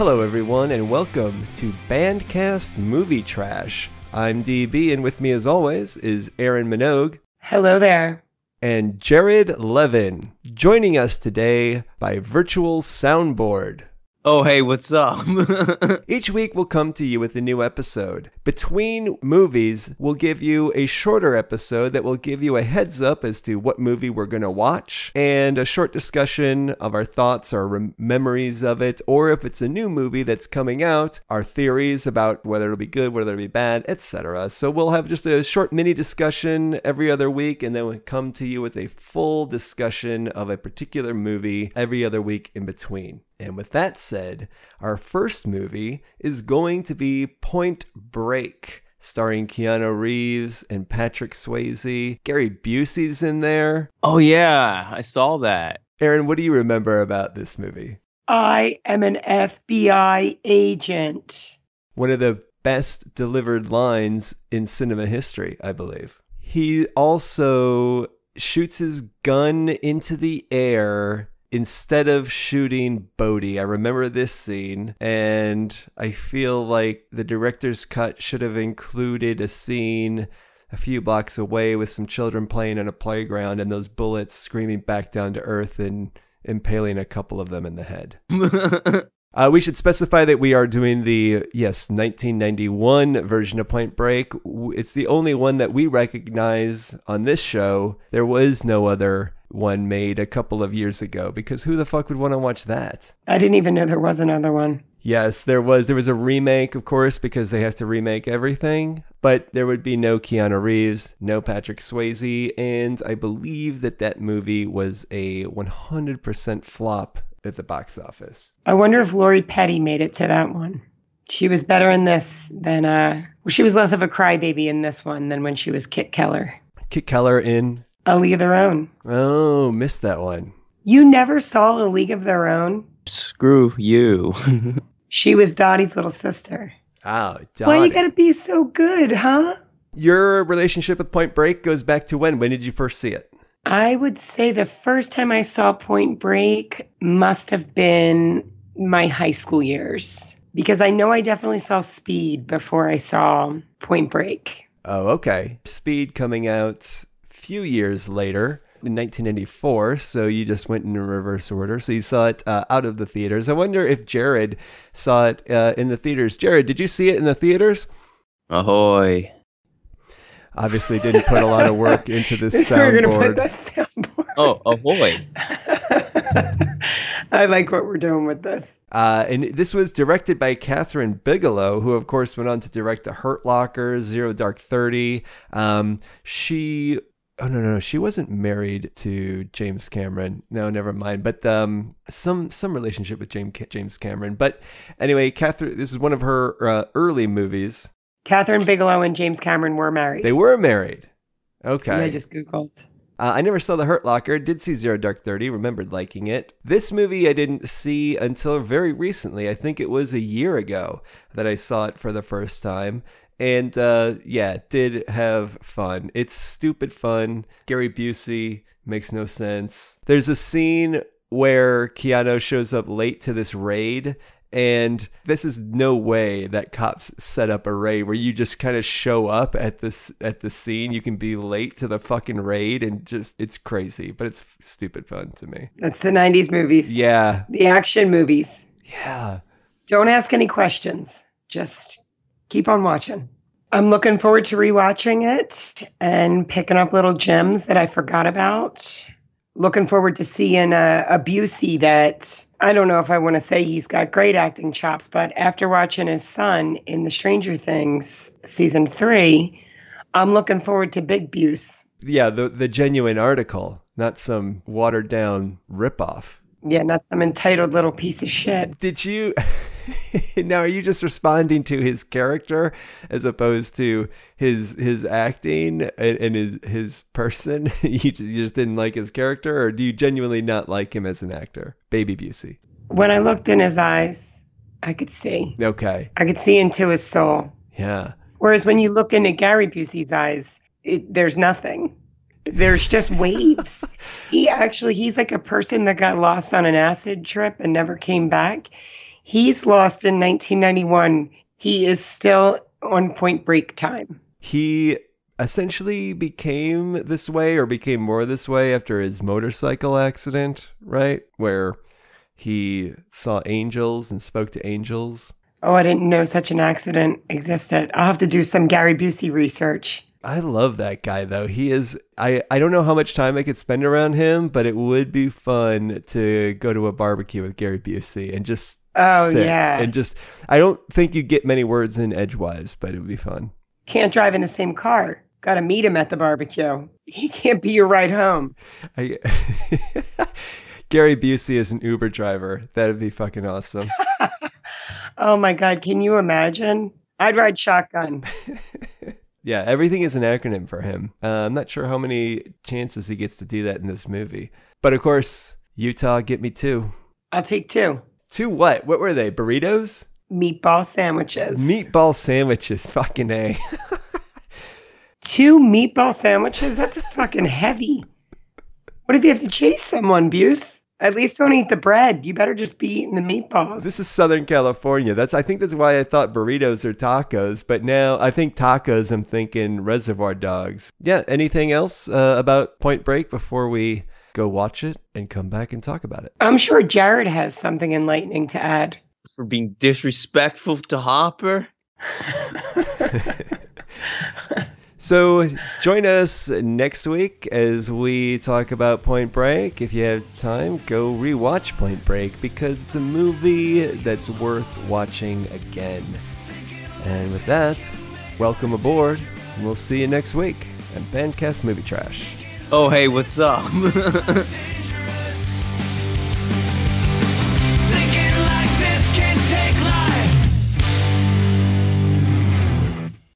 Hello, everyone, and welcome to Bandcast Movie Trash. I'm DB, and with me, as always, is Aaron Minogue Hello there. and Jared Levin, joining us today by virtual soundboard. Oh, hey, what's up? Each week, we'll come to you with a new episode. Between movies, we'll give you a shorter episode that will give you a heads up as to what movie we're going to watch and a short discussion of our thoughts or rem- memories of it, or if it's a new movie that's coming out, our theories about whether it'll be good, whether it'll be bad, etc. So we'll have just a short mini discussion every other week, and then we'll come to you with a full discussion of a particular movie every other week in between. And with that said, our first movie is going to be Point Break, starring Keanu Reeves and Patrick Swayze. Gary Busey's in there. oh, yeah, I saw that. Aaron, what do you remember about this movie? I am an FBI agent. One of the best delivered lines in cinema history, I believe. He also shoots his gun into the air instead of shooting Bodhi. I remember this scene, and I feel like the director's cut should have included a scene a few blocks away with some children playing in a playground and those bullets screaming back down to earth and impaling a couple of them in the head. Uh, we should specify that we are doing the, yes, 1991 version of Point Break. It's the only one that we recognize on this show. There was no other one made a couple of years ago because who the fuck would want to watch that? I didn't even know there was another one. Yes, there was there was a remake, of course, because they have to remake everything. But there would be no Keanu Reeves, no Patrick Swayze, and I believe that that movie was a 100% flop at the box office. I wonder if Lori Petty made it to that one. She was better in this than uh well, she was less of a crybaby in this one than when she was Kit Keller. Kit Keller in A League of Their Own. Oh, missed that one. You never saw A League of Their Own? Screw you. She was Dottie's little sister. Oh, Dottie. Why you Dottie. gotta be so good, huh? Your relationship with Point Break goes back to when? When did you first see it? I would say the first time I saw Point Break must have been my high school years because I know I definitely saw Speed before I saw Point Break. Oh, okay. Speed coming out a few years later in 1994. So you just went in reverse order. So you saw it uh, out of the theaters. I wonder if Jared saw it uh, in the theaters. Jared, did you see it in the theaters? Ahoy. Obviously, didn't put a lot of work into this We're soundboard. soundboard. Oh, ahoy. I like what we're doing with this. Uh, and this was directed by Kathryn Bigelow, who, of course, went on to direct The Hurt Locker, Zero Dark Thirty. Um, she, oh no, no, no, she wasn't married to James Cameron. No, never mind. But um, some some relationship with James James Cameron. But anyway, Kathryn, this is one of her uh, early movies. Kathryn Bigelow and James Cameron were married. They were married. Okay. Yeah, I just googled. Uh, I never saw The Hurt Locker. Did see Zero Dark Thirty. Remembered liking it. This movie I didn't see until very recently. I think it was a year ago that I saw it for the first time. And uh, yeah, did have fun. It's stupid fun. Gary Busey makes no sense. There's a scene where Keanu shows up late to this raid. And this is no way that cops set up a raid where you just kind of show up at this at the scene. You can be late to the fucking raid and just it's crazy, but it's stupid fun to me. That's the 90s movies. Yeah, The action movies. yeah. Don't ask any questions. Just keep on watching. I'm looking forward to rewatching it and picking up little gems that I forgot about. Looking forward to seeing uh, a, a Busey that I don't know if I want to say he's got great acting chops, but after watching his son in the Stranger Things season three, I'm looking forward to Big Buse. Yeah, the the genuine article, not some watered down ripoff. Yeah, not some entitled little piece of shit. Did you now are you just responding to his character as opposed to his his acting and, and his his person? you, ju- you just didn't like his character or do you genuinely not like him as an actor? Baby Busey. When I looked in his eyes, I could see. Okay. I could see into his soul. Yeah. Whereas when you look into Gary Busey's eyes, it, there's nothing. There's just waves. he actually, he's like a person that got lost on an acid trip and never came back. He's lost in 1991. He is still on point break time. He essentially became this way or became more this way after his motorcycle accident, right? Where he saw angels and spoke to angels. Oh, I didn't know such an accident existed. I'll have to do some Gary Busey research. I love that guy though. He is I I don't know how much time I could spend around him, but it would be fun to go to a barbecue with Gary Busey and just Oh, yeah. and just I don't think you get many words in edgewise, but it would be fun. Can't drive in the same car. Got to meet him at the barbecue. He can't be your ride home. I, Gary Busey is an Uber driver. That'd be fucking awesome. Oh my God, can you imagine? I'd ride shotgun. yeah, everything is an acronym for him. Uh, I'm not sure how many chances he gets to do that in this movie. But of course, Utah, get me two. I'll take two Two what? What were they? Burritos? meatball sandwiches. Meatball sandwiches. Fucking A. Two meatball sandwiches? That's fucking heavy. What if you have to chase someone, Buse? At least don't eat the bread. You better just be eating the meatballs. This is Southern California. That's I think that's why I thought burritos are tacos, but now I think tacos. I'm thinking Reservoir Dogs. Yeah. Anything else uh, about Point Break before we go watch it and come back and talk about it? I'm sure Jared has something enlightening to add. For being disrespectful to Hopper. So join us next week as we talk about Point Break. If you have time, go rewatch Point Break because it's a movie that's worth watching again. And with that, welcome aboard, and we'll see you next week on Bandcast Movie Trash. Oh, hey, what's up?